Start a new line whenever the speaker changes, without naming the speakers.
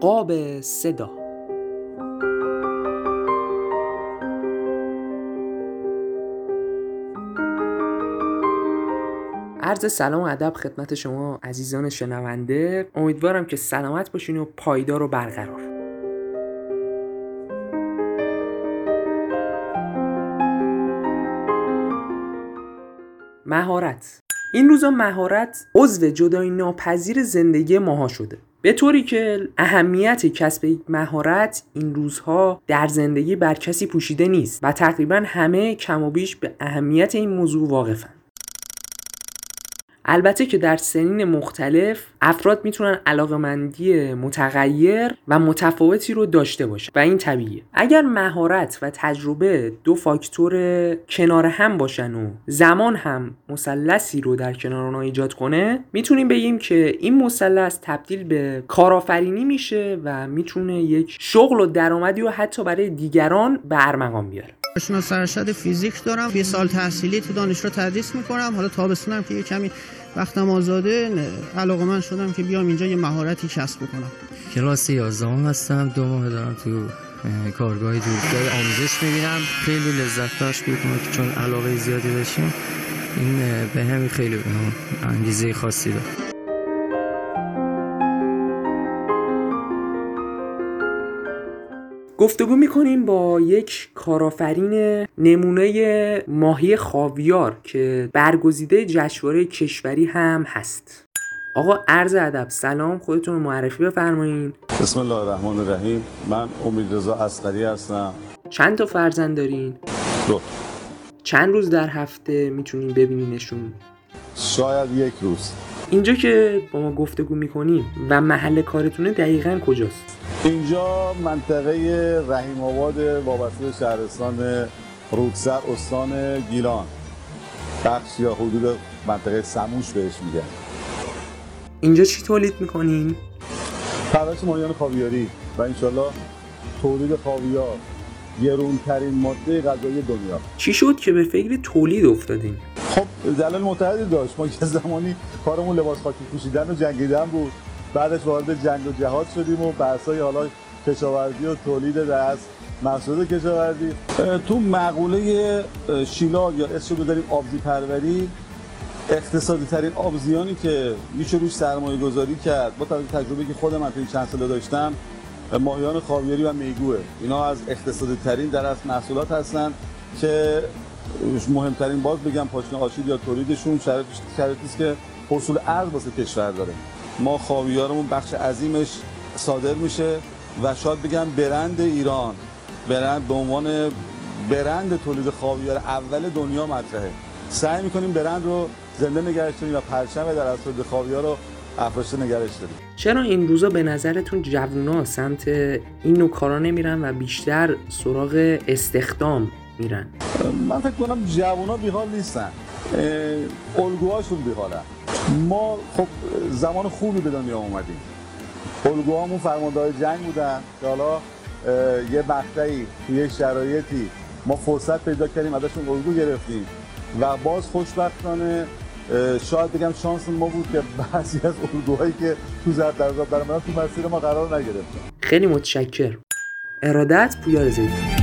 قاب صدا. عرض سلام و ادب خدمت شما عزیزان شنونده. امیدوارم که سلامت باشین و پایدار و برقرار. مهارت. این روزا مهارت عضو جدای ناپذیر زندگی ماها شده. به طوری که اهمیت کسب یک مهارت این روزها در زندگی بر کسی پوشیده نیست و تقریبا همه کم و بیش به اهمیت این موضوع واقفن. البته که در سنین مختلف افراد می‌تونن علاقمندی متغیر و متفاوتی رو داشته باشن و این طبیعیه. اگر مهارت و تجربه دو فاکتور کنار هم باشن و زمان هم مثلثی رو در کنار اونها ایجاد کنه می‌تونیم بگیم که این مثلث تبدیل به کارآفرینی میشه و می‌تونه یک شغل و درآمدی و حتی برای دیگران به ارمغان بیاره.
شناس ارشد فیزیک دارم. یه سال تحصیلی تو دانشگاه تدریس می‌کنم. حالا تابستونم که یه کمی وقتم آزاده علاقه من شدم که بیام اینجا یه مهارتی کسب بکنم.
کلاس 11 هستم. دو ماه دارم تو کارگاه دورگاه آموزش می‌بینم. خیلی لذت بخش بود چون علاقه زیادی داشتیم. این به همین خیلی انگیزه خاصی داره.
گفتگو می‌کنیم با یک کارآفرین نمونه ماهی خاویار که برگزیده جشنواره کشوری هم هست. آقا عرض ادب سلام خودتون رو معرفی بفرمایید
بسم الله الرحمن الرحیم. من امید رضا اسقری هستم.
چند تا فرزند دارین؟
دو.
چند روز در هفته می‌تونین ببینینشون؟
شاید یک روز.
اینجا که با ما گفتگو می‌کنیم و محل کارتونه دقیقا کجاست؟
اینجا منطقه رحیم آباد وابسته به شهرستان رودسر استان گیلان. بخش یا حدود منطقه سموش بهش میگن.
اینجا چی تولید می‌کنین؟
پرورش ماهیان خاویاری و انشالله تولید خاویار گرونترین ماده غذایی دنیا.
چی شد که به فکر تولید افتادین؟
خب دلال متحدی داشت. ما که زمانی کارمون لباس خاکی پوشیدن و جنگیدن بود. بعدش وارد جنگ و جهاد شدیم و بحثای حالا کشاورزی و تولید دست محصول کشاورزی. تو مقوله شیلا یا اسمش بذاریم آبزی پروری. اقتصادی ترین آبزیانی که میشه روش سرمایه گذاری کرد. با تجربه که خودم من چند ساله داشتم ماهیان خاویاری و میگوه. اینا از اقتصادی ترین در از محصولات هستن که مهمترین باز بگم پاشنه آشید یا تولیدشون شرایطی است که حصول ارز واسه کشور داره. ما خاویارمون بخش عظیمش صادر میشه و شاید بگم برند ایران. برند به عنوان برند تولید خاویار اول دنیا مطرحه. سعی می‌کنیم برند رو زنده نگرش داریم و پرچم در از تولید خاویار رو افراشته نگرش داریم.
چرا این روزا به نظرتون جوونا سمت این نوع کارا نمیرن و بیشتر سراغ استخدام میرن.
من فکر کنم جوونا بیحال نیستن. الگوهاشون بیحالن ما خب زمان خوبی به دنیا اومدیم. الگوهامون فرمانده جنگ بودن که حالا یه مقطعی توی یه شرایطی ما فرصت پیدا کردیم ازشون الگو گرفتیم. و باز خوشبختانه شاید بگم شانس ما بود که بعضی از الگوهایی که تو زرد در در تو مسیر ما قرار نگرفتن.
خیلی متشکر ارادت پویا زیدون